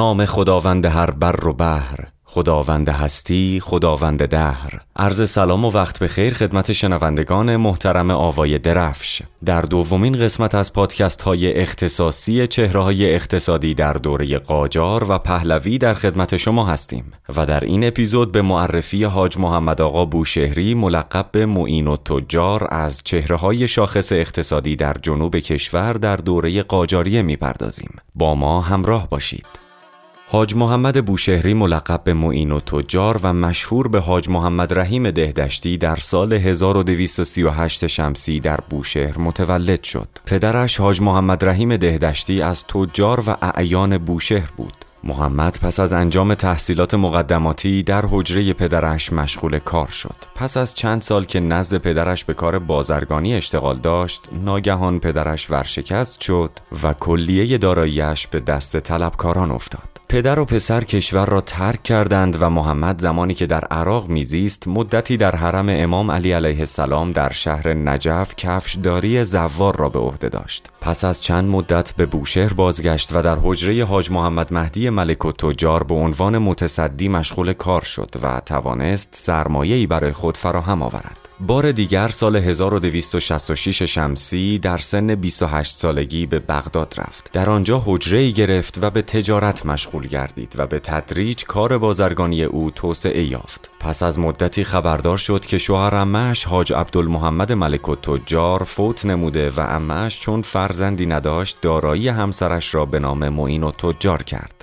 نام خداوند هر بر و بحر خداوند هستی خداوند دهر. عرض سلام و وقت به خیر خدمت شنوندگان محترم آوای درفش. در دومین قسمت از پادکست های اختصاصی چهره های اقتصادی در دوره قاجار و پهلوی در خدمت شما هستیم و در این اپیزود به معرفی حاج محمد آقا بوشهری ملقب به معین و تجار از چهره های شاخص اقتصادی در جنوب کشور در دوره قاجاریه می‌پردازیم. با ما همراه باشید. حاج محمد بوشهری ملقب به معین و تجار و مشهور به حاج محمد رحیم دهدشتی در سال 1238 شمسی در بوشهر متولد شد. پدرش حاج محمد رحیم دهدشتی از تجار و اعیان بوشهر بود. محمد پس از انجام تحصیلات مقدماتی در حجره پدرش مشغول کار شد. پس از چند سال که نزد پدرش به کار بازرگانی اشتغال داشت، ناگهان پدرش ورشکست شد و کلیه داراییش به دست طلبکاران افتاد. پدر و پسر کشور را ترک کردند و محمد زمانی که در عراق میزیست مدتی در حرم امام علی علیه السلام در شهر نجف کفشداری زوار را به عهده داشت. پس از چند مدت به بوشهر بازگشت و در حجره حاج محمد مهدی ملک و تجار به عنوان متصدی مشغول کار شد و توانست سرمایه‌ای برای خود فراهم آورد. بار دیگر سال 1266 شمسی در سن 28 سالگی به بغداد رفت. در آنجا حجره گرفت و به تجارت مشغول گردید و به تدریج کار بازرگانی او توسعه یافت. پس از مدتی خبردار شد که شوهر امش حاج عبدالمحمد ملک و تجار فوت نموده و امش چون فرزندی نداشت دارایی همسرش را به نام معین و تجار کرد.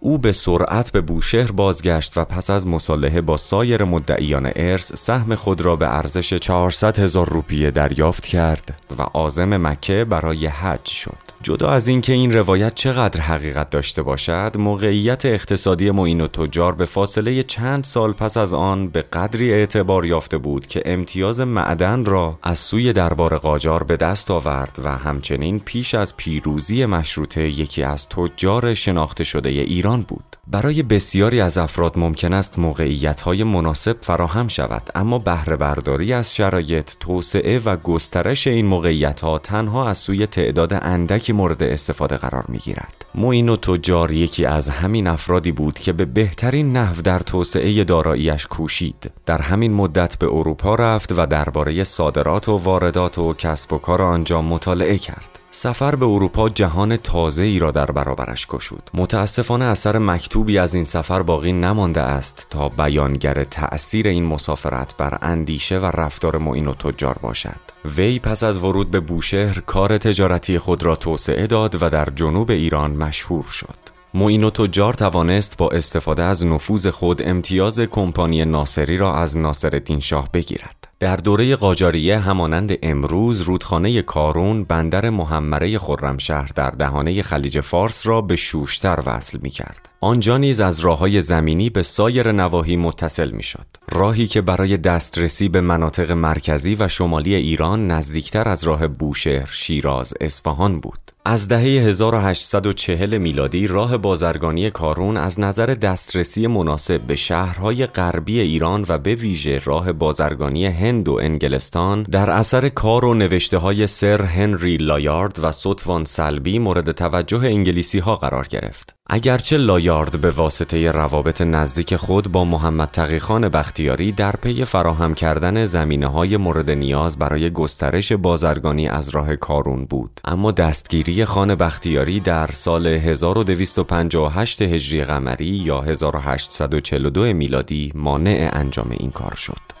او به سرعت به بوشهر بازگشت و پس از مصالحه با سایر مدعیان ارث سهم خود را به ارزش 400 هزار روپیه دریافت کرد و عازم مکه برای حج شد. جدا از اینکه این روایت چقدر حقیقت داشته باشد موقعیت اقتصادی معین و تجار به فاصله چند سال پس از آن به قدری اعتبار یافته بود که امتیاز معدن را از سوی دربار قاجار به دست آورد و همچنین پیش از پیروزی مشروطه یکی از تجار شناخته شده ایران بود. برای بسیاری از افراد ممکن است موقعیت های مناسب فراهم شود اما بهره برداری از شرایط توسعه و گسترش این موقعیت ها تنها از سوی تعداد اندکی مورد استفاده قرار می گیرد موین تجار یکی از همین افرادی بود که به بهترین نحو در توسعه داراییش کوشید. در همین مدت به اروپا رفت و درباره صادرات و واردات و کسب و کار آنجا مطالعه کرد. سفر به اروپا جهان تازه ای را در برابرش کشود متاسفانه اثر مکتوبی از این سفر باقی نمانده است تا بیانگر تأثیر این مسافرت بر اندیشه و رفتار معین و تجار باشد. وی پس از ورود به بوشهر کار تجارتی خود را توسعه داد و در جنوب ایران مشهور شد. معین و تجار توانست با استفاده از نفوذ خود امتیاز کمپانی ناصری را از ناصرالدین شاه بگیرد. در دوره قاجاریه همانند امروز رودخانه کارون بندر محمره خرمشهر در دهانه خلیج فارس را به شوشتر وصل می کرد. آنجا نیز از راه های زمینی به سایر نواحی متصل می شد. راهی که برای دسترسی به مناطق مرکزی و شمالی ایران نزدیکتر از راه بوشهر، شیراز، اصفهان بود. از دهه 1840 میلادی راه بازرگانی کارون از نظر دسترسی مناسب به شهرهای غربی ایران و به ویژه راه بازرگانی هند و انگلستان در اثر کار و نوشته های سر هنری لایارد و سوتوان سلبی مورد توجه انگلیسی ها قرار گرفت. اگرچه لایارد به واسطه روابط نزدیک خود با محمد تقیخان بختیاری در پی فراهم کردن زمینه های مورد نیاز برای گسترش بازرگانی از راه کارون بود. اما دستگیری خان بختیاری در سال 1258 هجری قمری یا 1842 میلادی مانع انجام این کار شد.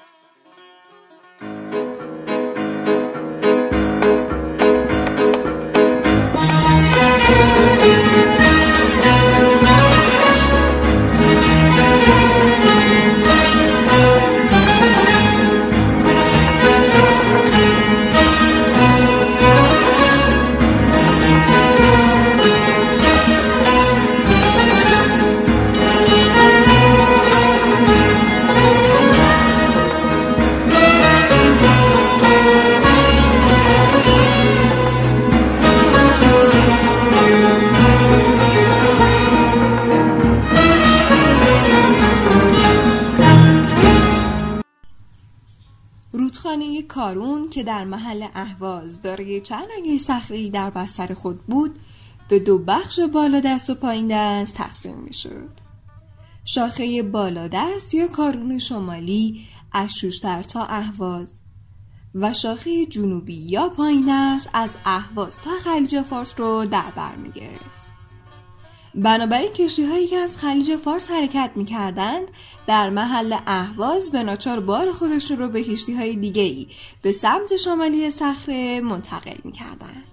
کارون که در محل اهواز دارای چند رنگ صخری در بستر خود بود به دو بخش بالا دست و پایین دست تقسیم می شد. شاخه بالا دست یا کارون شمالی از شوشتر تا اهواز و شاخه جنوبی یا پایین دست از اهواز تا خلیج فارس رو در بر می گرفت. بنابراین کشتی هایی که از خلیج فارس حرکت می کردند در محل اهواز به ناچار بار خودشون رو به کشتی های دیگه ای به سمت شمالی صخره منتقل می کردند.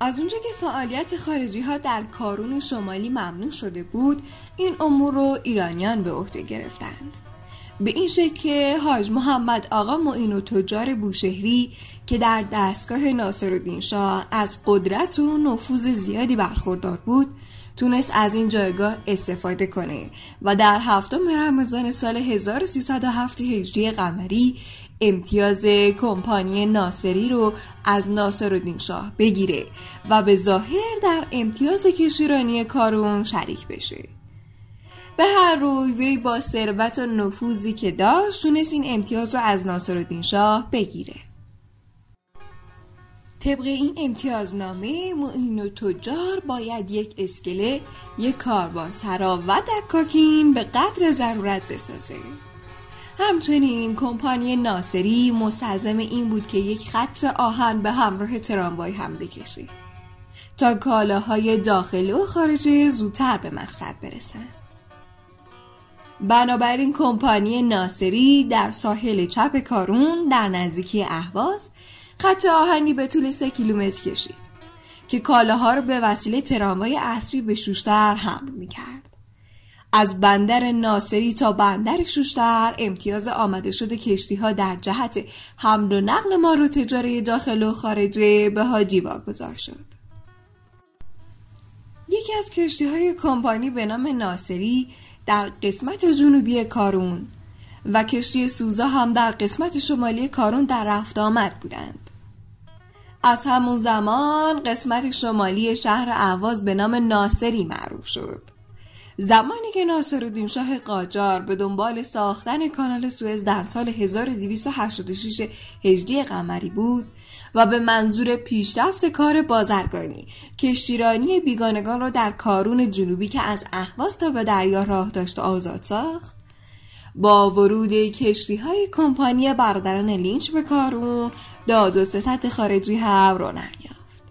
از اونجا که فعالیت خارجی ها در کارون شمالی ممنوع شده بود این امور رو ایرانیان به عهده گرفتند به این شکل که حاج محمد آقا معین و تجار بوشهری که در دستگاه ناصرالدین شاه از قدرت و نفوذ زیادی برخوردار بود تونست از این جایگاه استفاده کنه و در هفتم رمضان سال 1307 هجری قمری امتیاز کمپانی ناصری رو از ناصرالدین شاه بگیره و به ظاهر در امتیاز کشیرانی کارون شریک بشه. به هر روی وی با ثروت و نفوذی که داشت تونست این امتیاز رو از ناصرالدین شاه بگیره. طبق این امتیازنامه معین و تجار باید یک اسکله یک سرا و دکاکین به قدر ضرورت بسازه. همچنین کمپانی ناصری مستلزم این بود که یک خط آهن به همراه تراموای هم بکشه تا کالاهای داخلی و خارجی زودتر به مقصد برسن. بنابراین کمپانی ناصری در ساحل چپ کارون در نزدیکی اهواز خط آهنی به طول سه کیلومتر کشید که کالاها رو به وسیله تراموای اصری به شوشتر حمل می کرد. از بندر ناصری تا بندر شوشتر امتیاز آمده شده کشتی ها در جهت حمل و نقل مارو تجاری داخل و خارجه به حاجی واگذار شد. یکی از کشتی های کمپانی به نام ناصری در قسمت جنوبی کارون و کشتی سوزا هم در قسمت شمالی کارون در رفت آمد بودند. از همون زمان قسمت شمالی شهر اهواز به نام ناصری معروف شد. زمانی که ناصرالدین شاه قاجار به دنبال ساختن کانال سوئز در سال 1286 هجری قمری بود و به منظور پیشرفت کار بازرگانی کشتیرانی بیگانگان را در کارون جنوبی که از اهواز تا به دریا راه داشت و آزاد ساخت با ورود کشتی های کمپانی برادران لینچ به کارون داد و ستت خارجی هم رونق یافت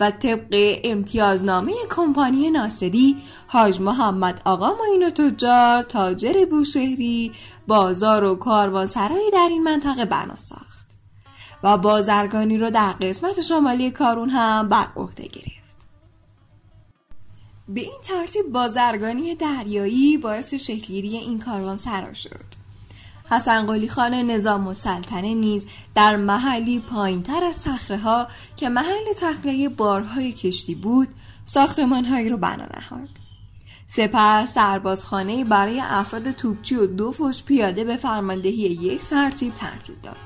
و طبق امتیازنامه کمپانی ناصری حاج محمد آقا معین تجار تاجر بوشهری بازار و کاروانسرایی در این منطقه بنا ساخت. و بازرگانی رو در قسمت شمالی کارون هم بر عهده گرفت. به این ترتیب بازرگانی دریایی باعث شکلگیری این کاروان سرا شد. حسن قلی خان نظام سلطنه نیز در محلی پایین تر از صخره ها که محل تخلیه بارهای کشتی بود ساختمانهایی رو بنا نهاد. سپس سربازخانه برای افراد توپچی و دو فوش پیاده به فرماندهی یک سرتیب ترتیب داد.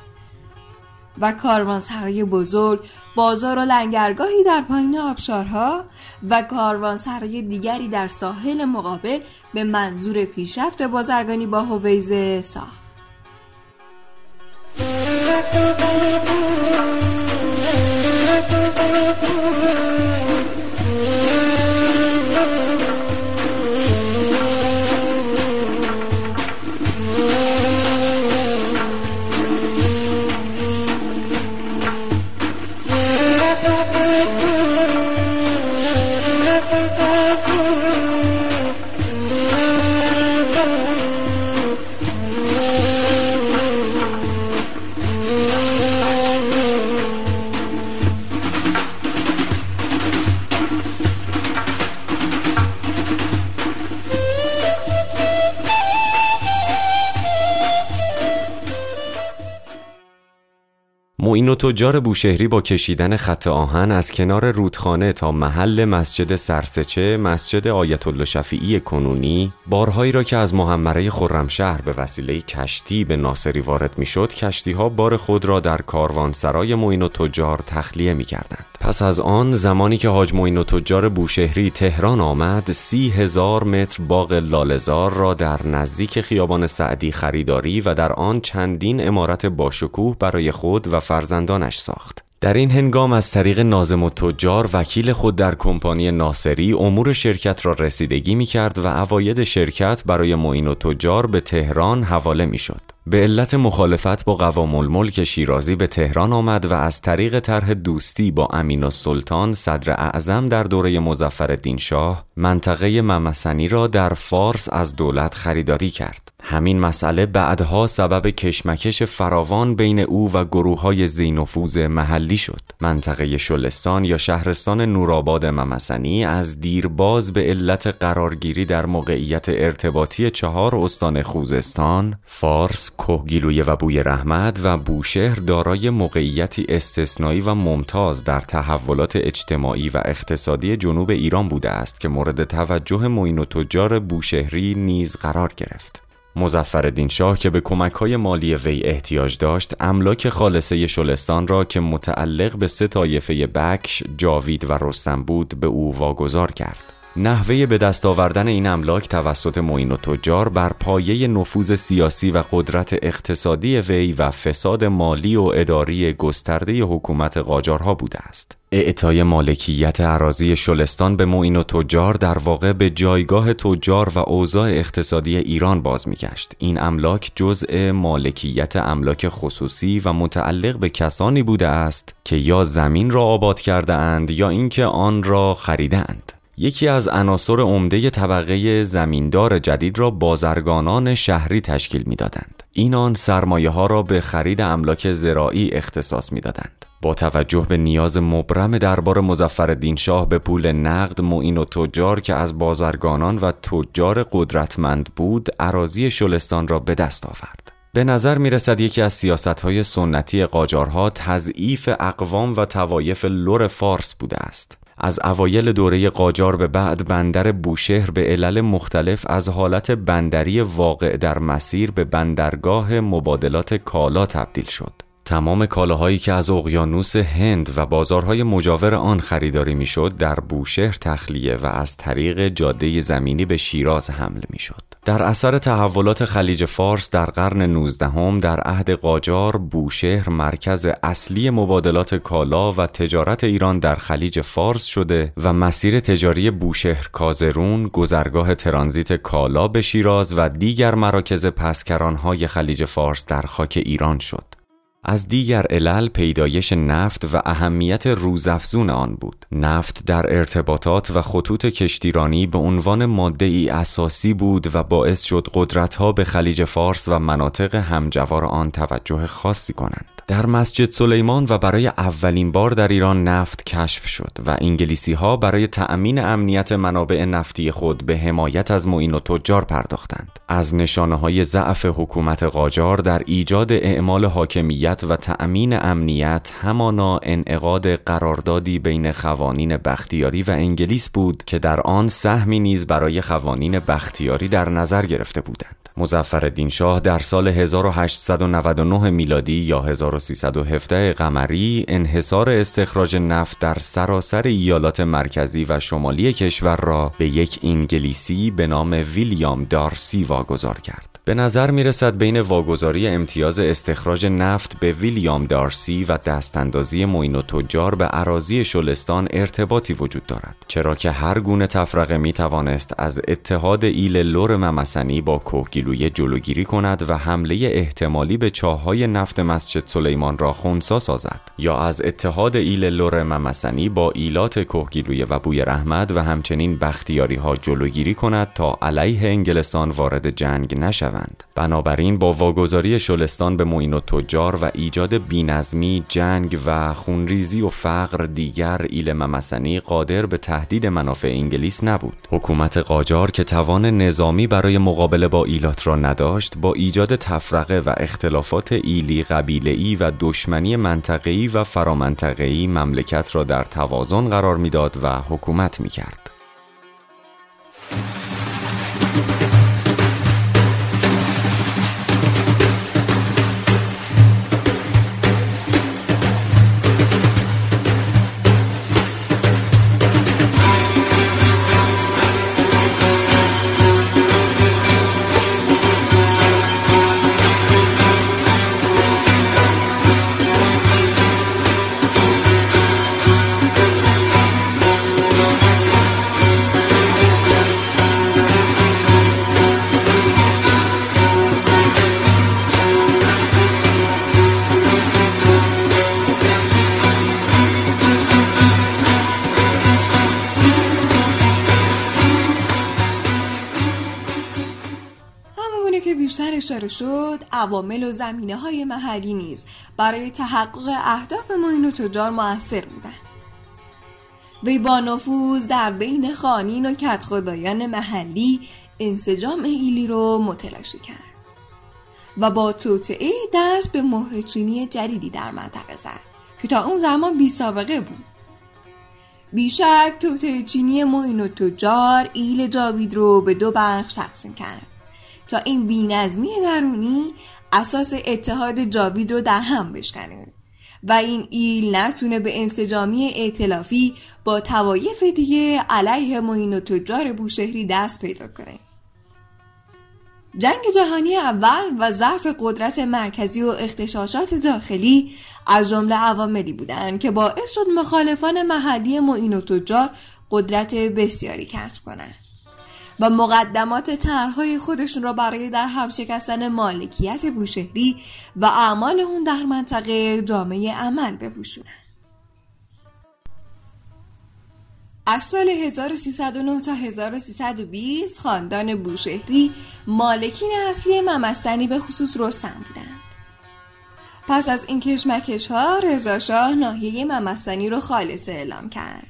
و کاروانسرای بزرگ بازار و لنگرگاهی در پایین آبشارها و کاروانسرای دیگری در ساحل مقابل به منظور پیشرفت بازرگانی با هویزه ساخت. Thank you. معین و تجار بوشهری با کشیدن خط آهن از کنار رودخانه تا محل مسجد سرسچه مسجد آیت الله شفیعی کنونی بارهایی را که از محمره خرمشهر به وسیله کشتی به ناصری وارد می‌شد کشتی ها بار خود را در کاروانسرای معین و تجار تخلیه می کردند. پس از آن زمانی که حاج معین و تجار بوشهری تهران آمد سی هزار متر باغ لالزار را در نزدیک خیابان سعدی خریداری و در آن چندین امارت باشکوه برای خود و فرزندانش ساخت در این هنگام از طریق نازم و تجار وکیل خود در کمپانی ناصری امور شرکت را رسیدگی می کرد و اواید شرکت برای معین و تجار به تهران حواله می شد. به علت مخالفت با قوام الملک شیرازی به تهران آمد و از طریق طرح دوستی با امین و سلطان صدر اعظم در دوره مزفر شاه منطقه ممسنی را در فارس از دولت خریداری کرد. همین مسئله بعدها سبب کشمکش فراوان بین او و گروه های زینفوز محلی شد. منطقه شلستان یا شهرستان نورآباد ممسنی از دیرباز به علت قرارگیری در موقعیت ارتباطی چهار استان خوزستان، فارس، کهگیلویه و بوی رحمت و بوشهر دارای موقعیتی استثنایی و ممتاز در تحولات اجتماعی و اقتصادی جنوب ایران بوده است که مورد توجه معین و تجار بوشهری نیز قرار گرفت. مزفر شاه که به کمک های مالی وی احتیاج داشت املاک خالصه شلستان را که متعلق به سه طایفه بکش، جاوید و رستم بود به او واگذار کرد. نحوه به دست آوردن این املاک توسط معین و تجار بر پایه نفوذ سیاسی و قدرت اقتصادی وی و فساد مالی و اداری گسترده حکومت قاجارها بوده است. اعطای مالکیت عراضی شلستان به معین و تجار در واقع به جایگاه تجار و اوضاع اقتصادی ایران باز میگشت. این املاک جزء مالکیت املاک خصوصی و متعلق به کسانی بوده است که یا زمین را آباد کرده اند یا اینکه آن را خریدند. یکی از عناصر عمده طبقه زمیندار جدید را بازرگانان شهری تشکیل می‌دادند. اینان سرمایه ها را به خرید املاک زراعی اختصاص می‌دادند. با توجه به نیاز مبرم دربار مزفر شاه به پول نقد معین و تجار که از بازرگانان و تجار قدرتمند بود عراضی شلستان را به دست آورد. به نظر می رسد یکی از سیاست های سنتی قاجارها تضعیف اقوام و توایف لور فارس بوده است. از اوایل دوره قاجار به بعد بندر بوشهر به علل مختلف از حالت بندری واقع در مسیر به بندرگاه مبادلات کالا تبدیل شد. تمام کالاهایی که از اقیانوس هند و بازارهای مجاور آن خریداری می‌شد در بوشهر تخلیه و از طریق جاده زمینی به شیراز حمل می‌شد. در اثر تحولات خلیج فارس در قرن 19 در عهد قاجار بوشهر مرکز اصلی مبادلات کالا و تجارت ایران در خلیج فارس شده و مسیر تجاری بوشهر کازرون گذرگاه ترانزیت کالا به شیراز و دیگر مراکز پسکرانهای خلیج فارس در خاک ایران شد. از دیگر علل پیدایش نفت و اهمیت روزافزون آن بود. نفت در ارتباطات و خطوط کشتیرانی به عنوان ماده ای اساسی بود و باعث شد قدرتها به خلیج فارس و مناطق همجوار آن توجه خاصی کنند. در مسجد سلیمان و برای اولین بار در ایران نفت کشف شد و انگلیسی ها برای تأمین امنیت منابع نفتی خود به حمایت از معین و تجار پرداختند. از نشانه های ضعف حکومت قاجار در ایجاد اعمال حاکمیت و تأمین امنیت همانا انعقاد قراردادی بین خوانین بختیاری و انگلیس بود که در آن سهمی نیز برای خوانین بختیاری در نظر گرفته بودند. مظفر شاه در سال 1899 میلادی یا 1317 قمری انحصار استخراج نفت در سراسر ایالات مرکزی و شمالی کشور را به یک انگلیسی به نام ویلیام دارسی واگذار کرد. به نظر می رسد بین واگذاری امتیاز استخراج نفت به ویلیام دارسی و دستاندازی معین التجار به اراضی شولستان ارتباطی وجود دارد چرا که هر گونه تفرقه می توانست از اتحاد ایل لر ممسنی با کوهگیلویه جلوگیری کند و حمله احتمالی به چاه‌های نفت مسجد سلیمان را خونسا سازد یا از اتحاد ایل لر ممسنی با ایلات کوهگیلویه و بوی رحمت و همچنین بختیاری ها جلوگیری کند تا علیه انگلستان وارد جنگ نشود. بنابراین با واگذاری شلستان به معین و تجار و ایجاد بینظمی، جنگ و خونریزی و فقر دیگر ایل ممسنی قادر به تهدید منافع انگلیس نبود. حکومت قاجار که توان نظامی برای مقابله با ایلات را نداشت، با ایجاد تفرقه و اختلافات ایلی قبیله‌ای و دشمنی منطقه‌ای و فرامنطقه‌ای مملکت را در توازن قرار می‌داد و حکومت می‌کرد. شد عوامل و زمینه های محلی نیز برای تحقق اهداف معین و تجار موثر بودند وی با نفوذ در بین خانین و کتخدایان محلی انسجام ایلی رو متلاشی کرد و با توطعه دست به مهرچینی جدیدی در منطقه زد که تا اون زمان بی سابقه بود. بیشک توطعه چینی معین و تجار ایل جاوید رو به دو بخش تقسیم کرد. تا این بینظمی درونی اساس اتحاد جاوید رو در هم بشکنه. و این ایل نتونه به انسجامی ائتلافی با توایف دیگه علیه معین و تجار بوشهری دست پیدا کنه. جنگ جهانی اول و ضعف قدرت مرکزی و اختشاشات داخلی از جمله عواملی بودند که باعث شد مخالفان محلی معین و تجار قدرت بسیاری کسب کنند و مقدمات طرحهای خودشون را برای در هم شکستن مالکیت بوشهری و اعمال اون در منطقه جامعه عمل بپوشونند از سال 1309 تا 1320 خاندان بوشهری مالکین اصلی ممستنی به خصوص رستم بودند. پس از این کشمکش ها رضا شاه ناحیه ممستنی رو خالص اعلام کرد.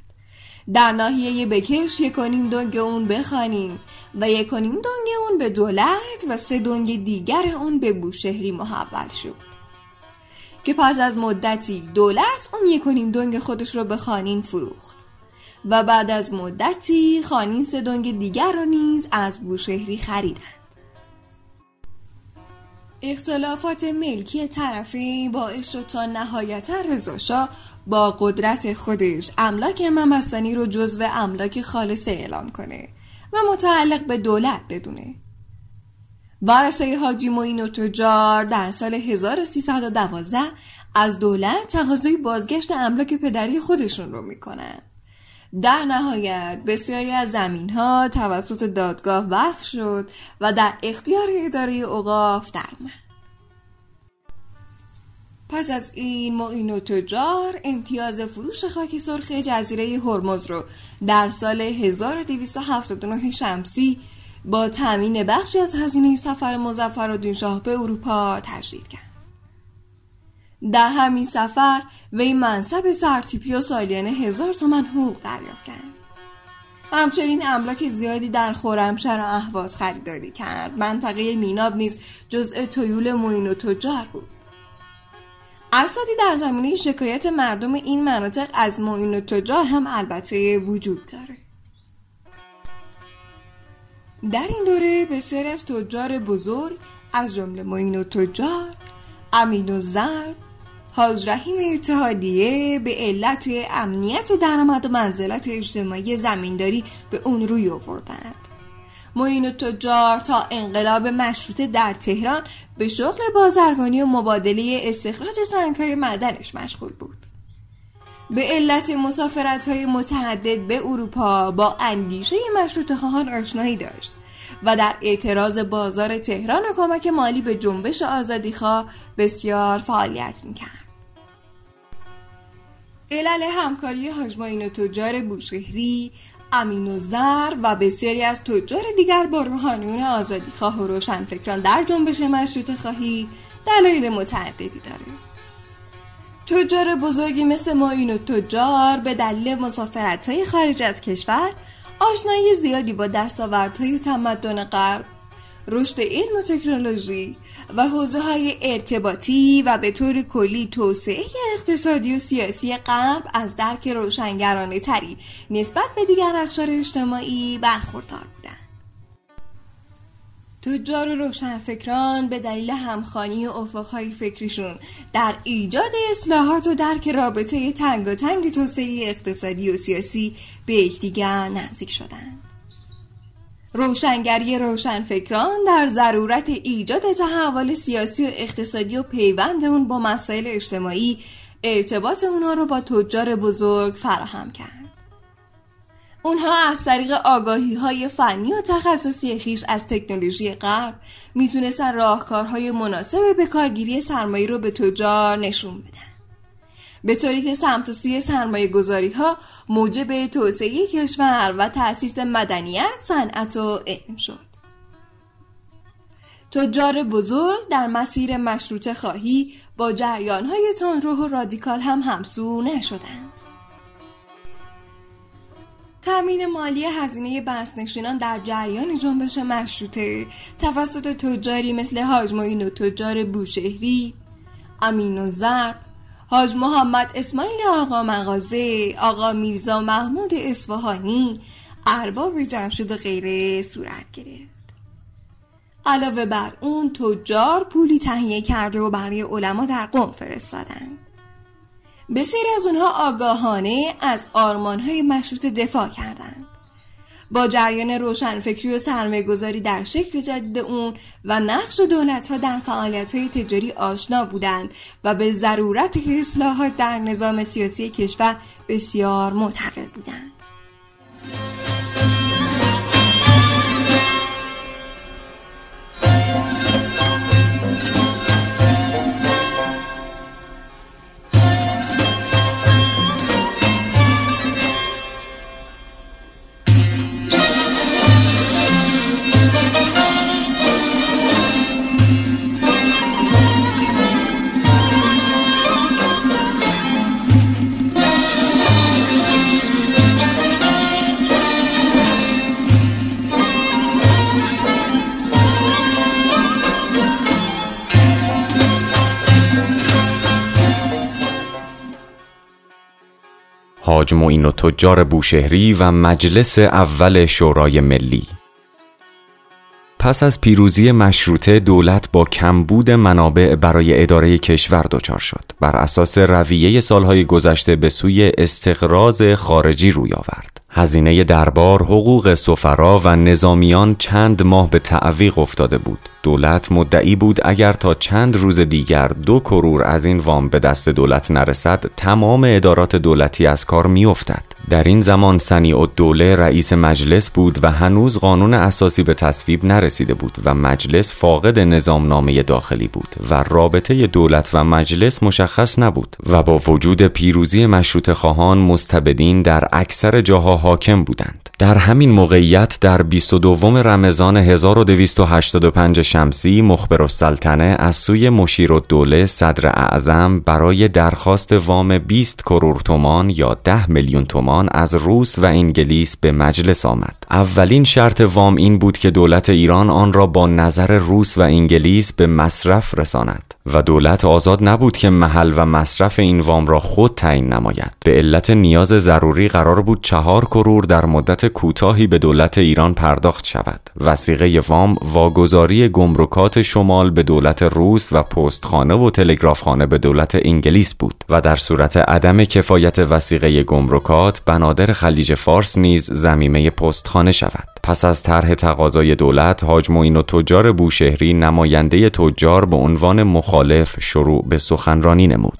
در ناحیه بکش یک دنگ اون بخوانیم و یک دنگ اون به دولت و سه دنگ دیگر اون به بوشهری محول شد. که پس از مدتی دولت اون یک دنگ خودش رو به خانین فروخت. و بعد از مدتی خانین سدونگ دیگر را نیز از بوشهری خریدند اختلافات ملکی طرفین باعث شد تا نهایتا رضاشاه با قدرت خودش املاک ممستانی رو جزو املاک خالصه اعلام کنه و متعلق به دولت بدونه وارثه حاجی موین و تجار در سال 1312 از دولت تقاضای بازگشت املاک پدری خودشون رو می‌کنن در نهایت بسیاری از زمین ها توسط دادگاه وقف شد و در اختیار اداره اوقاف درآمد. پس از این معین و تجار امتیاز فروش خاک سرخ جزیره هرمز رو در سال 1279 شمسی با تامین بخشی از هزینه سفر مظفر شاه به اروپا تجدید کرد. در همین سفر وی منصب سرتیپی و سالیانه هزار تومن حقوق دریافت کرد. همچنین املاک زیادی در خورمشهر و اهواز خریداری کرد. منطقه میناب نیز جزء تویول موین و تجار بود. اسادی در زمینه شکایت مردم این مناطق از موین و تجار هم البته وجود داره. در این دوره بسیاری از تجار بزرگ از جمله موین و تجار امین و زرد حاج رحیم اتحادیه به علت امنیت درآمد و منزلت اجتماعی زمینداری به اون روی آوردند معین تجار تا انقلاب مشروطه در تهران به شغل بازرگانی و مبادله استخراج سنگهای معدنش مشغول بود به علت مسافرت های متعدد به اروپا با اندیشه مشروط خواهان آشنایی داشت و در اعتراض بازار تهران و کمک مالی به جنبش آزادیخواه بسیار فعالیت می‌کرد. علل همکاری حاجماین و تجار بوشهری امین و زر و بسیاری از تجار دیگر با روحانیون آزادیخواه و روشنفکران در جنبش مشروط خواهی دلایل متعددی داره. تجار بزرگی مثل ماین و تجار به دلیل مسافرت های خارج از کشور آشنایی زیادی با دستاوردهای تمدن غرب رشد علم و تکنولوژی و حوزه های ارتباطی و به طور کلی توسعه اقتصادی و سیاسی غرب از درک روشنگرانه تری نسبت به دیگر اخشار اجتماعی برخوردار بودند. تجار و روشنفکران به دلیل همخانی و افقهای فکریشون در ایجاد اصلاحات و درک رابطه تنگ و تنگ توسعه اقتصادی و سیاسی به یکدیگر نزدیک شدند. روشنگری روشنفکران در ضرورت ایجاد تحول سیاسی و اقتصادی و پیوند اون با مسائل اجتماعی ارتباط اونها رو با تجار بزرگ فراهم کرد. اونها از طریق آگاهی های فنی و تخصصی خیش از تکنولوژی غرب می‌تونستن راهکارهای مناسب به کارگیری سرمایه رو به تجار نشون بدن. به طوری که سمت و سوی سرمایه گذاری ها موجب توسعه کشور و تأسیس مدنیت، صنعت و علم شد. تجار بزرگ در مسیر مشروط خواهی با جریان های تندروح و رادیکال هم همسو نشدند. تامین مالی هزینه بسنشینان در جریان جنبش مشروطه توسط تجاری مثل حاج و تجار بوشهری، امین و زرب، حاج محمد اسماعیل آقا مغازه، آقا میرزا محمود اصفهانی، ارباب جمشید و غیره صورت گرفت. علاوه بر اون تجار پولی تهیه کرده و برای علما در قم فرستادند. بسیاری از اونها آگاهانه از آرمانهای مشروط دفاع کردند. با جریان روشنفکری و سرمایه‌گذاری در شکل جدید اون و نقش دولتها در فعالیت‌های تجاری آشنا بودند و به ضرورت اصلاحات در نظام سیاسی کشور بسیار معتقد بودند. حاج معین و تجار بوشهری و مجلس اول شورای ملی. پس از پیروزی مشروطه دولت با کمبود منابع برای اداره کشور دچار شد. بر اساس رویه سالهای گذشته به سوی استقراض خارجی روی آورد. هزینه دربار، حقوق سفرا و نظامیان چند ماه به تعویق افتاده بود. دولت مدعی بود اگر تا چند روز دیگر دو کرور از این وام به دست دولت نرسد تمام ادارات دولتی از کار میافتد. در این زمان سنی و دوله رئیس مجلس بود و هنوز قانون اساسی به تصویب نرسیده بود و مجلس فاقد نظامنامه داخلی بود و رابطه دولت و مجلس مشخص نبود و با وجود پیروزی مشروط خواهان مستبدین در اکثر جاها حاکم بودند. در همین موقعیت در 22 رمضان 1285 شمسی مخبر السلطنه از سوی مشیر الدوله صدر اعظم برای درخواست وام 20 کرور تومان یا 10 میلیون تومان از روس و انگلیس به مجلس آمد. اولین شرط وام این بود که دولت ایران آن را با نظر روس و انگلیس به مصرف رساند و دولت آزاد نبود که محل و مصرف این وام را خود تعیین نماید. به علت نیاز ضروری قرار بود چهار کرور در مدت کوتاهی به دولت ایران پرداخت شود. وسیقه وام واگذاری گمرکات شمال به دولت روس و پستخانه و تلگرافخانه به دولت انگلیس بود و در صورت عدم کفایت وسیقه گمرکات بنادر خلیج فارس نیز زمیمه پستخانه شود. پس از طرح تقاضای دولت حاج معین و تجار بوشهری نماینده تجار به عنوان مخالف شروع به سخنرانی نمود.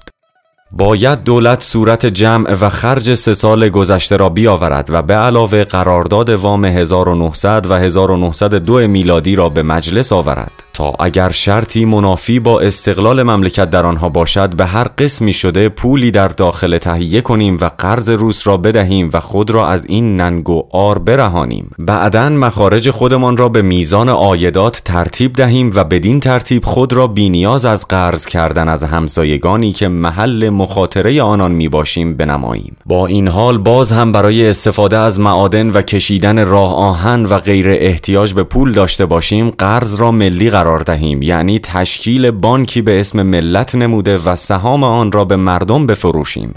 باید دولت صورت جمع و خرج سه سال گذشته را بیاورد و به علاوه قرارداد وام 1900 و 1902 میلادی را به مجلس آورد تا اگر شرطی منافی با استقلال مملکت در آنها باشد به هر قسمی شده پولی در داخل تهیه کنیم و قرض روس را بدهیم و خود را از این ننگ و آر برهانیم. بعدا مخارج خودمان را به میزان آیدات ترتیب دهیم و بدین ترتیب خود را بینیاز از قرض کردن از همسایگانی که محل مخاطره آنان می باشیم بنماییم. با این حال باز هم برای استفاده از معادن و کشیدن راه آهن و غیر احتیاج به پول داشته باشیم قرض را ملی قرار دهیم. یعنی تشکیل بانکی به اسم ملت نموده و سهام آن را به مردم بفروشیم.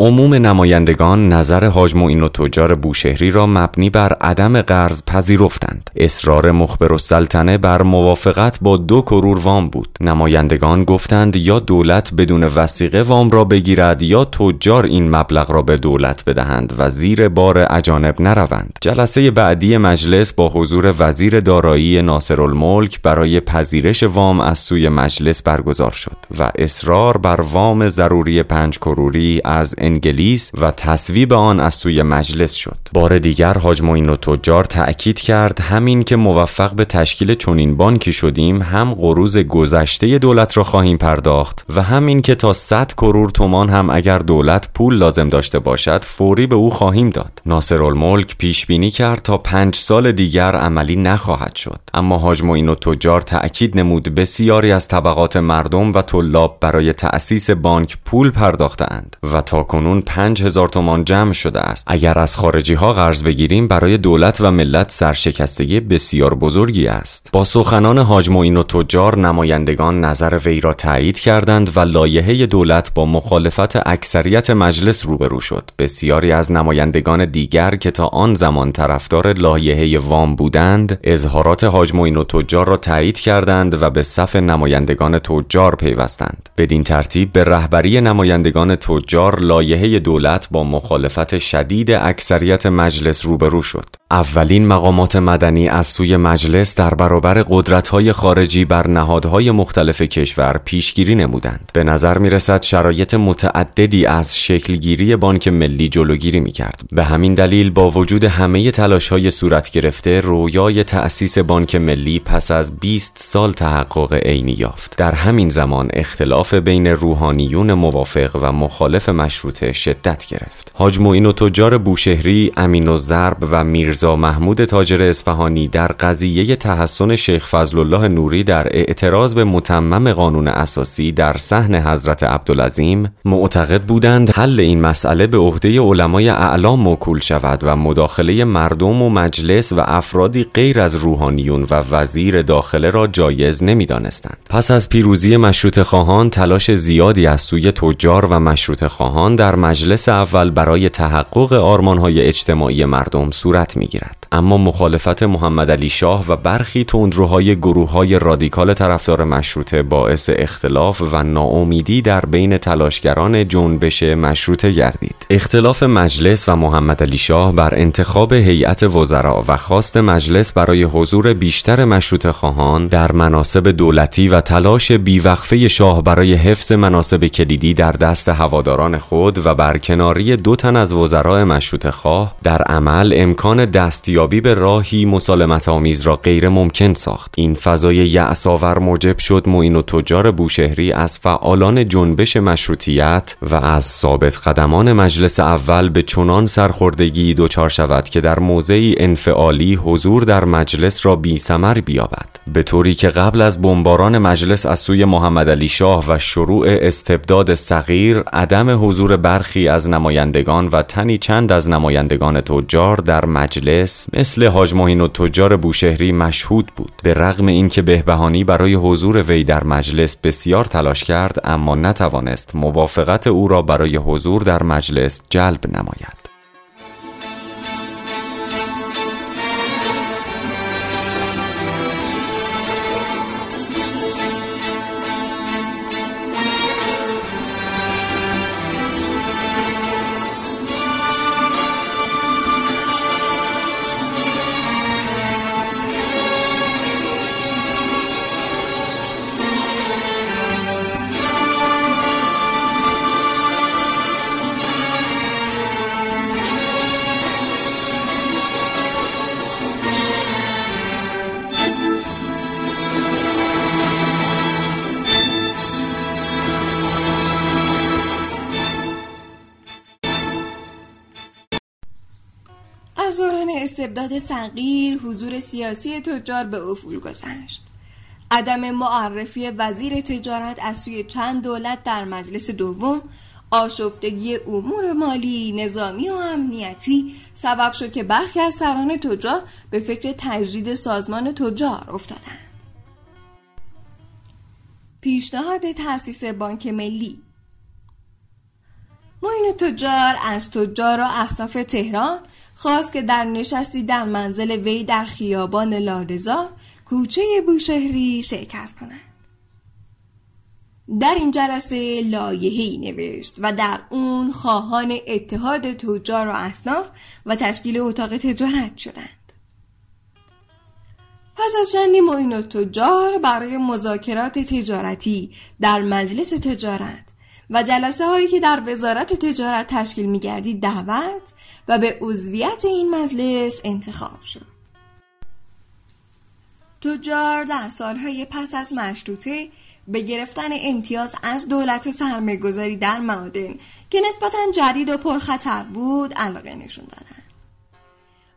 عموم نمایندگان نظر حاج معین و تجار بوشهری را مبنی بر عدم قرض پذیرفتند. اصرار مخبر السلطنه بر موافقت با دو کرور وام بود. نمایندگان گفتند یا دولت بدون وسیقه وام را بگیرد یا تجار این مبلغ را به دولت بدهند و زیر بار اجانب نروند. جلسه بعدی مجلس با حضور وزیر دارایی ناصر الملک برای پذیرش وام از سوی مجلس برگزار شد و اصرار بر وام ضروری پنج کروری از انگلیس و تصویب آن از سوی مجلس شد. بار دیگر حاج معین تجار تأکید کرد همین که موفق به تشکیل چنین بانکی شدیم هم قروز گذشته دولت را خواهیم پرداخت و همین که تا 100 کرور تومان هم اگر دولت پول لازم داشته باشد فوری به او خواهیم داد. ناصر الملک پیش بینی کرد تا پنج سال دیگر عملی نخواهد شد. اما حاج معین تجار تأکید نمود بسیاری از طبقات مردم و طلاب برای تأسیس بانک پول پرداختند و تا کنون پنج هزار تومان جمع شده است. اگر از خارجی ها قرض بگیریم برای دولت و ملت سرشکستگی بسیار بزرگی است. با سخنان حاج معین و تجار نمایندگان نظر وی را تایید کردند و لایحه دولت با مخالفت اکثریت مجلس روبرو شد. بسیاری از نمایندگان دیگر که تا آن زمان طرفدار لایحه وام بودند اظهارات حاج معین و تجار را تایید کردند و به صف نمایندگان تجار پیوستند. بدین ترتیب به رهبری نمایندگان تجار لایحه دولت با مخالفت شدید اکثریت مجلس روبرو شد اولین مقامات مدنی از سوی مجلس در برابر قدرت‌های خارجی بر نهادهای مختلف کشور پیشگیری نمودند. به نظر می رسد شرایط متعددی از شکلگیری بانک ملی جلوگیری می کرد. به همین دلیل با وجود همه تلاش‌های صورت گرفته رویای تأسیس بانک ملی پس از 20 سال تحقق عینی یافت. در همین زمان اختلاف بین روحانیون موافق و مخالف مشروطه شدت گرفت. حاج معین و تجار بوشهری، امین و ضرب و میرزا محمود تاجر اصفهانی در قضیه تحسن شیخ فضل الله نوری در اعتراض به متمم قانون اساسی در صحن حضرت عبدالعظیم معتقد بودند حل این مسئله به عهده علمای اعلام موکول شود و مداخله مردم و مجلس و افرادی غیر از روحانیون و وزیر داخله را جایز نمی‌دانستند. پس از پیروزی مشروط خواهان تلاش زیادی از سوی تجار و مشروط خواهان در مجلس اول برای تحقق آرمانهای اجتماعی مردم صورت می گیرد. اما مخالفت محمد علی شاه و برخی تندروهای گروه های رادیکال طرفدار مشروطه باعث اختلاف و ناامیدی در بین تلاشگران جنبش مشروطه گردید. اختلاف مجلس و محمد علی شاه بر انتخاب هیئت وزرا و خواست مجلس برای حضور بیشتر مشروط خواهان در مناسب دولتی و تلاش بیوقفه شاه برای حفظ مناسب کلیدی در دست هواداران خود و برکناری دو تن از وزرای مشروط خواه در عمل امکان دستیابی به راهی مسالمت آمیز را غیر ممکن ساخت. این فضای یعصاور موجب شد معین و تجار بوشهری از فعالان جنبش مشروطیت و از ثابت قدمان مجلس اول به چنان سرخوردگی دچار شود که در موضعی انفعالی حضور در مجلس را بی سمر بیابد. به طوری که قبل از بمباران مجلس از سوی محمد علی شاه و شروع استبداد صغیر عدم حضور برخی از نمایندگان و تنی چند از نمایندگان تجار در مجلس مثل حاج و تجار بوشهری مشهود بود. به رغم اینکه بهبهانی برای حضور وی در مجلس بسیار تلاش کرد اما نتوانست موافقت او را برای حضور در مجلس جلب نماید. استبداد صغیر حضور سیاسی تجار به افول گذشت عدم معرفی وزیر تجارت از سوی چند دولت در مجلس دوم آشفتگی امور مالی، نظامی و امنیتی سبب شد که برخی از سران تجار به فکر تجدید سازمان تجار افتادند. پیشنهاد تأسیس بانک ملی معین تجار از تجار و اصاف تهران خواست که در نشستی در منزل وی در خیابان لارزا کوچه بوشهری شرکت کنند. در این جلسه لایحه‌ای نوشت و در اون خواهان اتحاد تجار و اصناف و تشکیل اتاق تجارت شدند. پس از چندی معین تجار برای مذاکرات تجارتی در مجلس تجارت و جلسه هایی که در وزارت تجارت تشکیل می گردید دعوت و به عضویت این مجلس انتخاب شد. تجار در سالهای پس از مشروطه به گرفتن امتیاز از دولت و سرمایه‌گذاری در معادن که نسبتا جدید و پرخطر بود علاقه نشون دادن.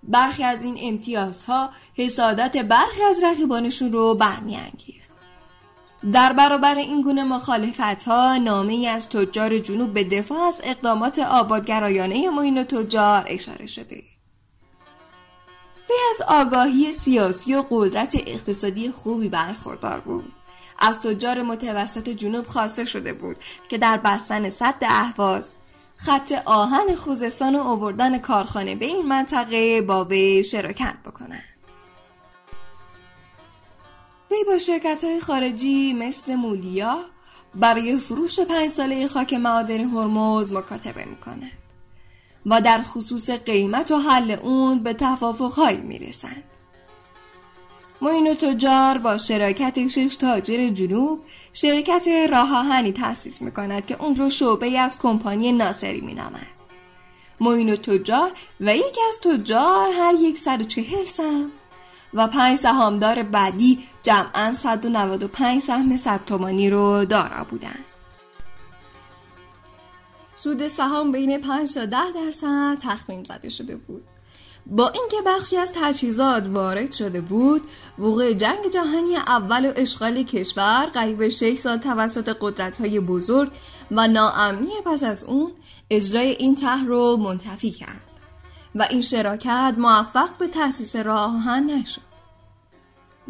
برخی از این امتیازها حسادت برخی از رقیبانشون رو برمیانگیخت. در برابر این گونه مخالفت ها نامه از تجار جنوب به دفاع از اقدامات آبادگرایانه معین و تجار اشاره شده. وی از آگاهی سیاسی و قدرت اقتصادی خوبی برخوردار بود. از تجار متوسط جنوب خواسته شده بود که در بستن صد اهواز خط آهن خوزستان و آوردن کارخانه به این منطقه با وی شراکت بکنند. وی با شرکت های خارجی مثل مولیا برای فروش پنج ساله خاک معادن هرمز مکاتبه می‌کنند. و در خصوص قیمت و حل اون به توافقهایی می‌رسند. معین و تجار با شراکت شش تاجر جنوب شرکت راه آهنی تأسیس می‌کند که اون رو شعبه از کمپانی ناصری مینامد معین و تجار و یکی از تجار هر یک صد و چهل سهم. و پنج سهامدار بعدی جمعا 195 سهم صد تومانی رو دارا بودند. سود سهام بین 5 تا 10 درصد تخمین زده شده بود. با اینکه بخشی از تجهیزات وارد شده بود وقوع جنگ جهانی اول و اشغال کشور قریب 6 سال توسط قدرت های بزرگ و ناامنی پس از اون اجرای این طرح رو منتفی کرد و این شراکت موفق به تأسیس راه نشد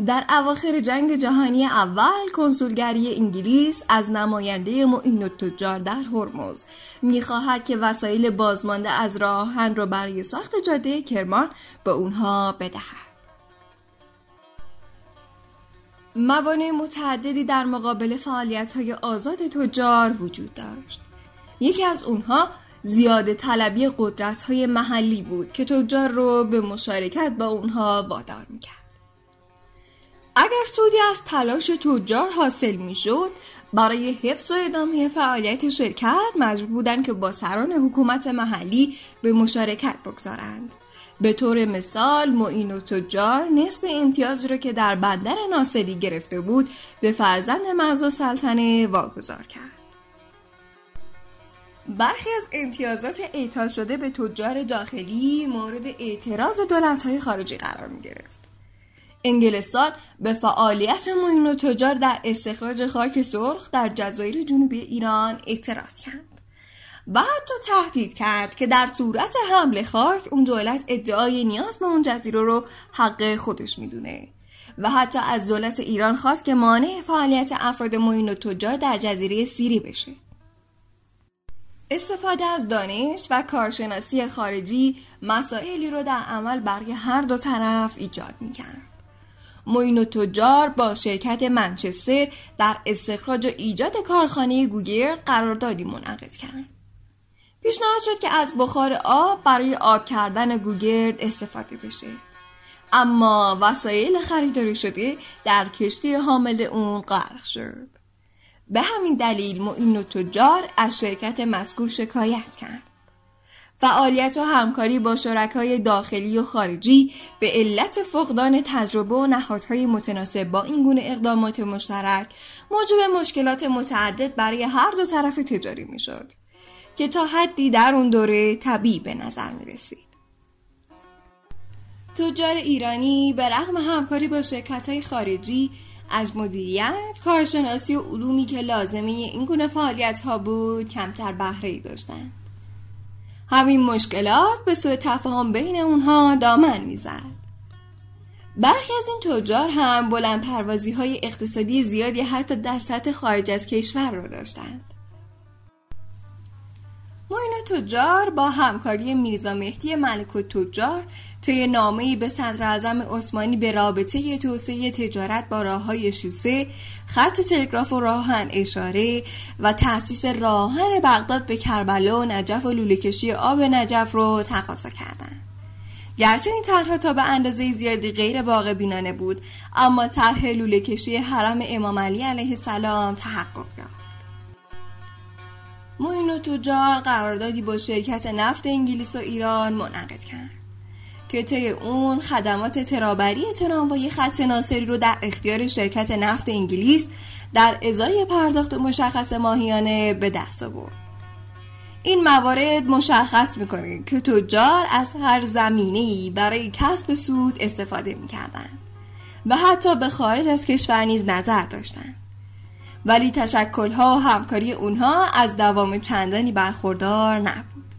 در اواخر جنگ جهانی اول کنسولگری انگلیس از نماینده معین تجار در هرمز می‌خواهد که وسایل بازمانده از راهن را برای ساخت جاده کرمان به اونها بدهد. موانع متعددی در مقابل فعالیت های آزاد تجار وجود داشت. یکی از اونها زیاده طلبی قدرت های محلی بود که تجار رو به مشارکت با اونها وادار می‌کرد. اگر سودی از تلاش تجار حاصل می‌شد برای حفظ و ادامه فعالیت شرکت مجبور بودند که با سران حکومت محلی به مشارکت بگذارند به طور مثال معین و تجار نصف امتیاز را که در بندر ناصری گرفته بود به فرزند و سلطنه واگذار کرد برخی از امتیازات اعطا شده به تجار داخلی مورد اعتراض دولت‌های خارجی قرار می گرفت. انگلستان به فعالیت معین و تجار در استخراج خاک سرخ در جزایر جنوبی ایران اعتراض کرد و حتی تهدید کرد که در صورت حمله خاک اون دولت ادعای نیاز به اون جزیره رو حق خودش می‌دونه و حتی از دولت ایران خواست که مانع فعالیت افراد معین و تجار در جزیره سیری بشه استفاده از دانش و کارشناسی خارجی مسائلی رو در عمل برای هر دو طرف ایجاد می‌کرد موین و تجار با شرکت منچستر در استخراج و ایجاد کارخانه گوگر قراردادی منعقد کرد. پیشنهاد شد که از بخار آب برای آب کردن گوگرد استفاده بشه. اما وسایل خریداری شده در کشتی حامل اون غرق شد. به همین دلیل معین تجار از شرکت مذکور شکایت کرد. فعالیت و همکاری با شرکای داخلی و خارجی به علت فقدان تجربه و نهادهای متناسب با این گونه اقدامات مشترک موجب مشکلات متعدد برای هر دو طرف تجاری می‌شد که تا حدی در اون دوره طبیعی به نظر می رسید. تجار ایرانی به رغم همکاری با شرکت های خارجی از مدیریت، کارشناسی و علومی که لازمه این گونه فعالیت ها بود کمتر بهره ای داشتند. همین مشکلات به سوء تفاهم بین اونها دامن می‌زد برخی از این تجار هم بلند پروازی های اقتصادی زیادی حتی در سطح خارج از کشور را داشتند معین تجار با همکاری میرزا مهدی ملک و تجار طی نامه‌ای به صدر اعظم عثمانی به رابطه توسعه تجارت با راههای شوسه خط تلگراف و راهن اشاره و تأسیس راهن بغداد به کربلا و نجف و لوله‌کشی آب نجف رو تقاضا کردند گرچه این طرح تا به اندازه زیادی غیر واقع بینانه بود اما طرح لوله کشی حرم امام علی علیه السلام تحقق یافت. موین و تجار قراردادی با شرکت نفت انگلیس و ایران منعقد کرد. که طی اون خدمات ترابری تراموای خط ناصری رو در اختیار شرکت نفت انگلیس در ازای پرداخت مشخص ماهیانه به دست آورد. این موارد مشخص می‌کنه که تجار از هر زمینه‌ای برای کسب سود استفاده می‌کردند و حتی به خارج از کشور نیز نظر داشتند ولی تشکلها و همکاری اونها از دوام چندانی برخوردار نبود.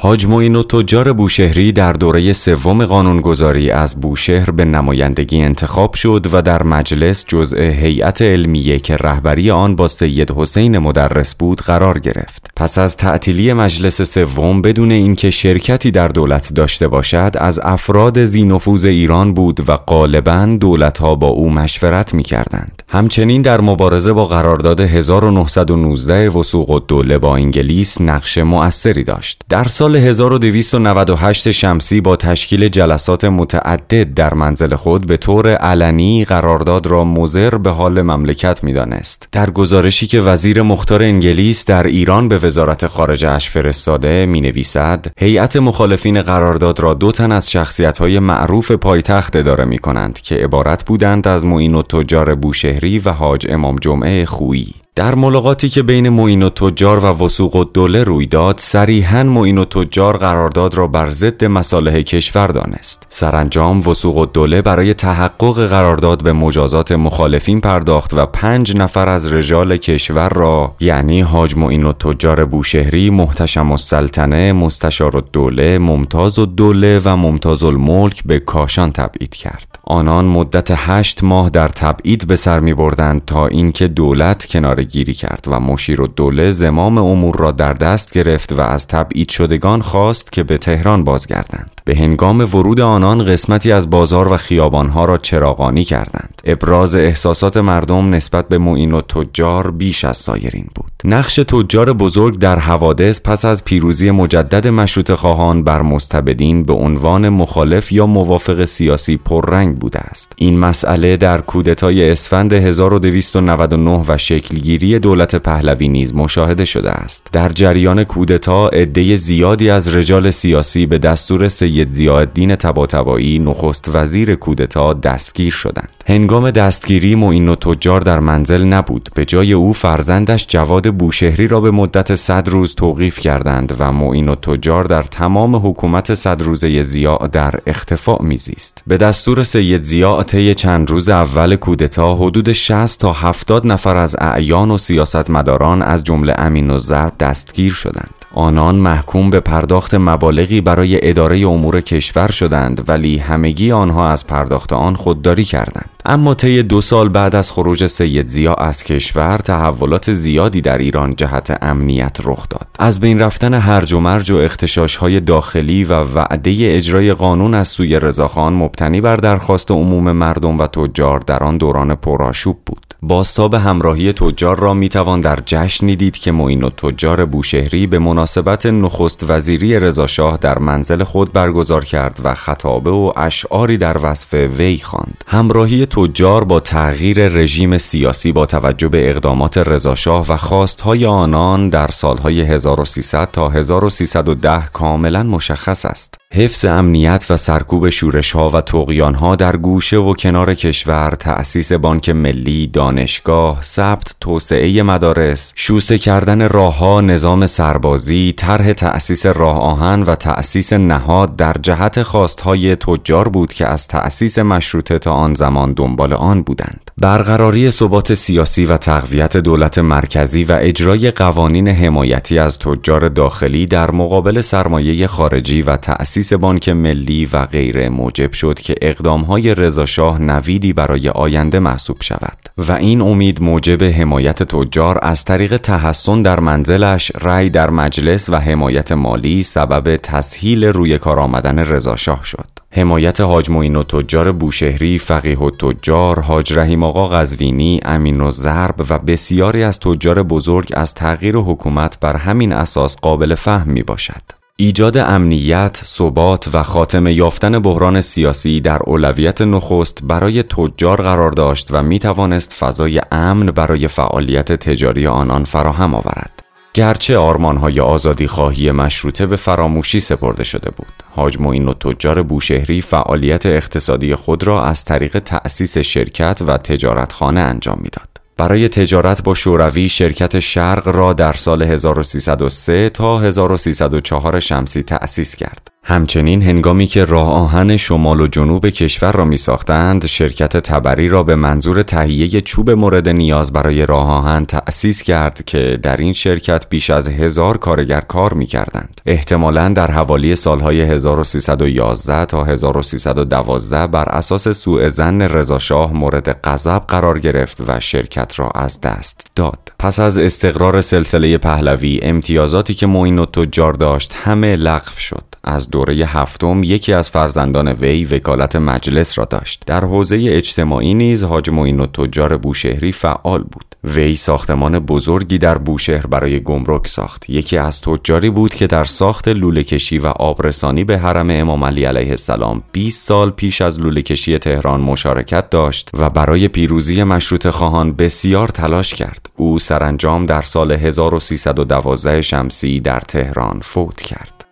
حاج معین و تجار بوشهری در دوره سوم قانونگذاری از بوشهر به نمایندگی انتخاب شد و در مجلس جزء هیئت علمیه که رهبری آن با سید حسین مدرس بود قرار گرفت. پس از تعطیلی مجلس سوم بدون اینکه شرکتی در دولت داشته باشد از افراد زینفوز ایران بود و غالبا دولتها با او مشورت می کردند. همچنین در مبارزه با قرارداد 1919 وسوق الدوله با انگلیس نقش مؤثری داشت. در سال 1298 شمسی با تشکیل جلسات متعدد در منزل خود به طور علنی قرارداد را مزر به حال مملکت می‌دانست. در گزارشی که وزیر مختار انگلیس در ایران به وزارت خارجه اش فرستاده می نویسد هیئت مخالفین قرارداد را دو تن از شخصیت های معروف پایتخت اداره می کنند که عبارت بودند از معین و تجار بوشهری و حاج امام جمعه خویی در ملاقاتی که بین معین و تجار و وسوق و دوله روی داد صریحا معین و تجار قرارداد را بر ضد مصالح کشور دانست. سرانجام وسوق و دوله برای تحقق قرارداد به مجازات مخالفین پرداخت و پنج نفر از رجال کشور را یعنی حاج معین و تجار بوشهری محتشم السلطنه مستشار الدوله ممتاز الدوله و ممتاز الملک به کاشان تبعید کرد. آنان مدت هشت ماه در تبعید به سر می بردند تا اینکه دولت کنار گیری کرد و مشیر و دوله زمام امور را در دست گرفت و از تبعید شدگان خواست که به تهران بازگردند. به هنگام ورود آنان قسمتی از بازار و خیابانها را چراغانی کردند. ابراز احساسات مردم نسبت به معین و تجار بیش از سایرین بود. نقش تجار بزرگ در حوادث پس از پیروزی مجدد مشروط خواهان بر مستبدین به عنوان مخالف یا موافق سیاسی پررنگ بوده است. این مسئله در کودتای اسفند 1299 و شکلگیری دولت پهلوی نیز مشاهده شده است. در جریان کودتا عده زیادی از رجال سیاسی به دستور سید زیاددین تباتبایی نخست وزیر کودتا دستگیر شدند. هنگام دستگیری معین و تجار در منزل نبود. به جای او فرزندش جواد بوشهری را به مدت صد روز توقیف کردند و معین و تجار در تمام حکومت صد روزه زیاء در اختفاء میزیست. به دستور سید زیاء طی چند روز اول کودتا حدود 60 تا 70 نفر از اعیان و سیاستمداران از جمله امین و ضرب دستگیر شدند. آنان محکوم به پرداخت مبالغی برای اداره امور کشور شدند ولی همگی آنها از پرداخت آن خودداری کردند. اما طی دو سال بعد از خروج سید زیا از کشور تحولات زیادی در ایران جهت امنیت رخ داد. از بین رفتن هرج و مرج و اختشاش های داخلی و وعده اجرای قانون از سوی رضاخان مبتنی بر درخواست عموم مردم و تجار در آن دوران پرآشوب بود. باستاب همراهی تجار را می‌توان در جشنی دید که معین و تجار بوشهری به مناسبت نخست وزیری رضاشاه در منزل خود برگزار کرد و خطابه و اشعاری در وصف وی خواند. همراهی تجار با تغییر رژیم سیاسی با توجه به اقدامات رضاشاه و خواستهای آنان در سالهای 1300 تا 1310 کاملا مشخص است. حفظ امنیت و سرکوب شورش ها و توقیان ها در گوشه و کنار کشور، تأسیس بانک ملی، دانشگاه، ثبت توسعه مدارس، شوسه کردن راه نظام سربازی، طرح تأسیس راه آهن و تأسیس نهاد در جهت خواستهای تجار بود که از تأسیس مشروطه تا آن زمان دنبال آن بودند. برقراری ثبات سیاسی و تقویت دولت مرکزی و اجرای قوانین حمایتی از تجار داخلی در مقابل سرمایه خارجی و تأسیس تأسیس بانک ملی و غیره موجب شد که اقدامهای رضاشاه نویدی برای آینده محسوب شود و این امید موجب حمایت تجار از طریق تحسن در منزلش رأی در مجلس و حمایت مالی سبب تسهیل روی کار آمدن رضاشاه شد حمایت حاج معین و تجار بوشهری، فقیه و تجار، حاج رحیم آقا غزوینی، امین و زرب و بسیاری از تجار بزرگ از تغییر حکومت بر همین اساس قابل فهم می باشد. ایجاد امنیت، ثبات و خاتمه یافتن بحران سیاسی در اولویت نخست برای تجار قرار داشت و می توانست فضای امن برای فعالیت تجاری آنان فراهم آورد. گرچه آرمانهای آزادی خواهی مشروطه به فراموشی سپرده شده بود. حاج معین و تجار بوشهری فعالیت اقتصادی خود را از طریق تأسیس شرکت و تجارتخانه انجام می‌داد. برای تجارت با شوروی شرکت شرق را در سال 1303 تا 1304 شمسی تأسیس کرد. همچنین هنگامی که راه آهن شمال و جنوب کشور را می ساختند شرکت تبری را به منظور تهیه چوب مورد نیاز برای راه آهن تأسیس کرد که در این شرکت بیش از هزار کارگر کار می کردند. احتمالا در حوالی سالهای 1311 تا 1312 بر اساس سوء زن رضاشاه مورد غضب قرار گرفت و شرکت را از دست داد. پس از استقرار سلسله پهلوی امتیازاتی که معین و تجار داشت همه لغو شد. از دوره هفتم یکی از فرزندان وی وکالت مجلس را داشت در حوزه اجتماعی نیز حاج معین و تجار بوشهری فعال بود وی ساختمان بزرگی در بوشهر برای گمرک ساخت. یکی از تجاری بود که در ساخت لوله کشی و آبرسانی به حرم امام علی علیه السلام 20 سال پیش از لوله کشی تهران مشارکت داشت و برای پیروزی مشروط خواهان بسیار تلاش کرد. او سرانجام در سال 1312 شمسی در تهران فوت کرد.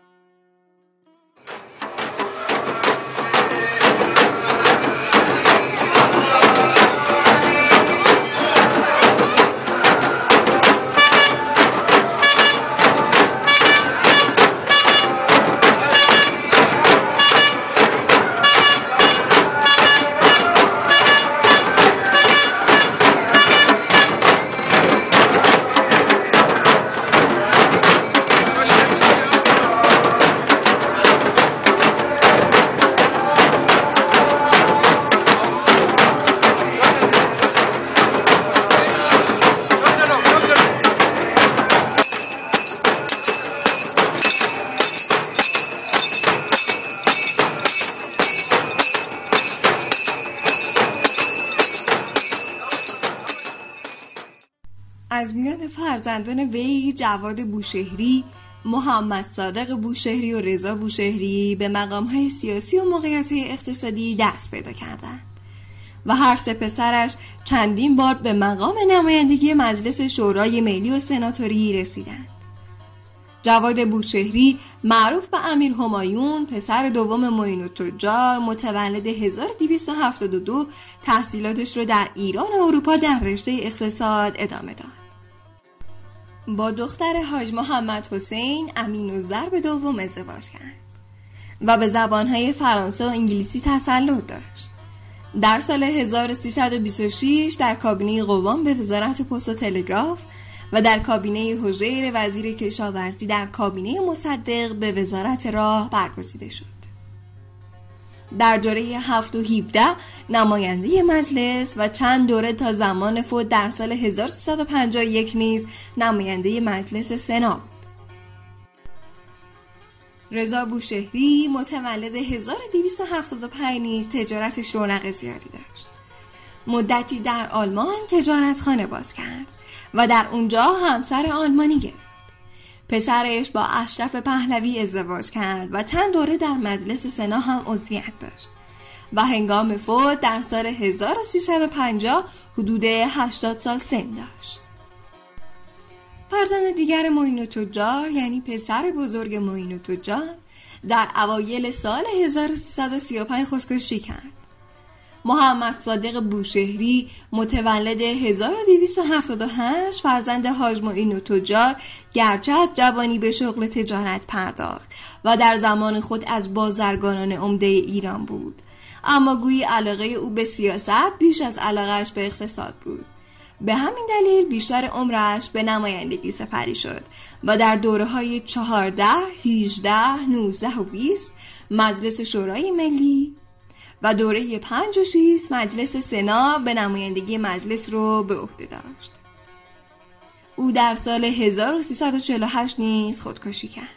فرزندان وی جواد بوشهری محمد صادق بوشهری و رضا بوشهری به های سیاسی و های اقتصادی دست پیدا کردند و هر سه پسرش چندین بار به مقام نمایندگی مجلس شورای ملی و سناتوری رسیدند. جواد بوشهری معروف به امیر همایون پسر دوم معین تجار متولد 1272 تحصیلاتش رو در ایران و اروپا در رشته اقتصاد ادامه داد. با دختر حاج محمد حسین امین و ضرب دوم ازدواج کرد و به زبانهای فرانسه و انگلیسی تسلط داشت. در سال 1326 در کابینه قوام به وزارت پست و تلگراف و در کابینه حجیر وزیر کشاورزی در کابینه مصدق به وزارت راه برگزیده شد. در دوره 7 و 17 نماینده مجلس و چند دوره تا زمان فوت در سال 1351 نیز نماینده مجلس سنا. رضا بوشهری متولد 1275 نیز تجارت رونق زیادی داشت. مدتی در آلمان تجارتخانه باز کرد و در اونجا همسر آلمانی گرفت. پسرش با اشرف پهلوی ازدواج کرد و چند دوره در مجلس سنا هم عضویت داشت و هنگام فوت در سال 1350 حدود 80 سال سن داشت. فرزند دیگر معین تجار یعنی پسر بزرگ معین تجار در اوایل سال 1335 خودکشی کرد. محمد صادق بوشهری متولد 1278 فرزند حاج معین و تجار گرچه از جوانی به شغل تجارت پرداخت و در زمان خود از بازرگانان عمده ایران بود. اما گویی علاقه او به سیاست بیش از علاقهش به اقتصاد بود. به همین دلیل بیشتر عمرش به نمایندگی سپری شد و در دوره های 14, 18, 19 و 20 مجلس شورای ملی و دوره 5 و 6 مجلس سنا به نمایندگی مجلس رو به عهده داشت. او در سال 1348 نیز خودکشی کرد.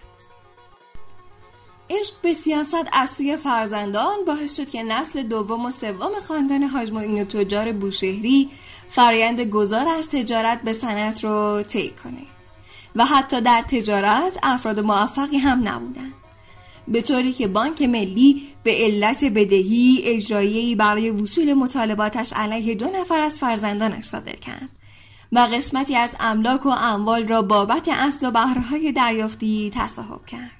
عشق به سیاست از سوی فرزندان باعث شد که نسل دوم و سوم خاندان حاج معین تجار بوشهری فرایند گذار از تجارت به صنعت رو طی کنه و حتی در تجارت افراد موفقی هم نبودند به طوری که بانک ملی به علت بدهی اجرایی برای وصول مطالباتش علیه دو نفر از فرزندانش صادر کرد. و قسمتی از املاک و اموال را بابت اصل و بهرههای دریافتی تصاحب کرد.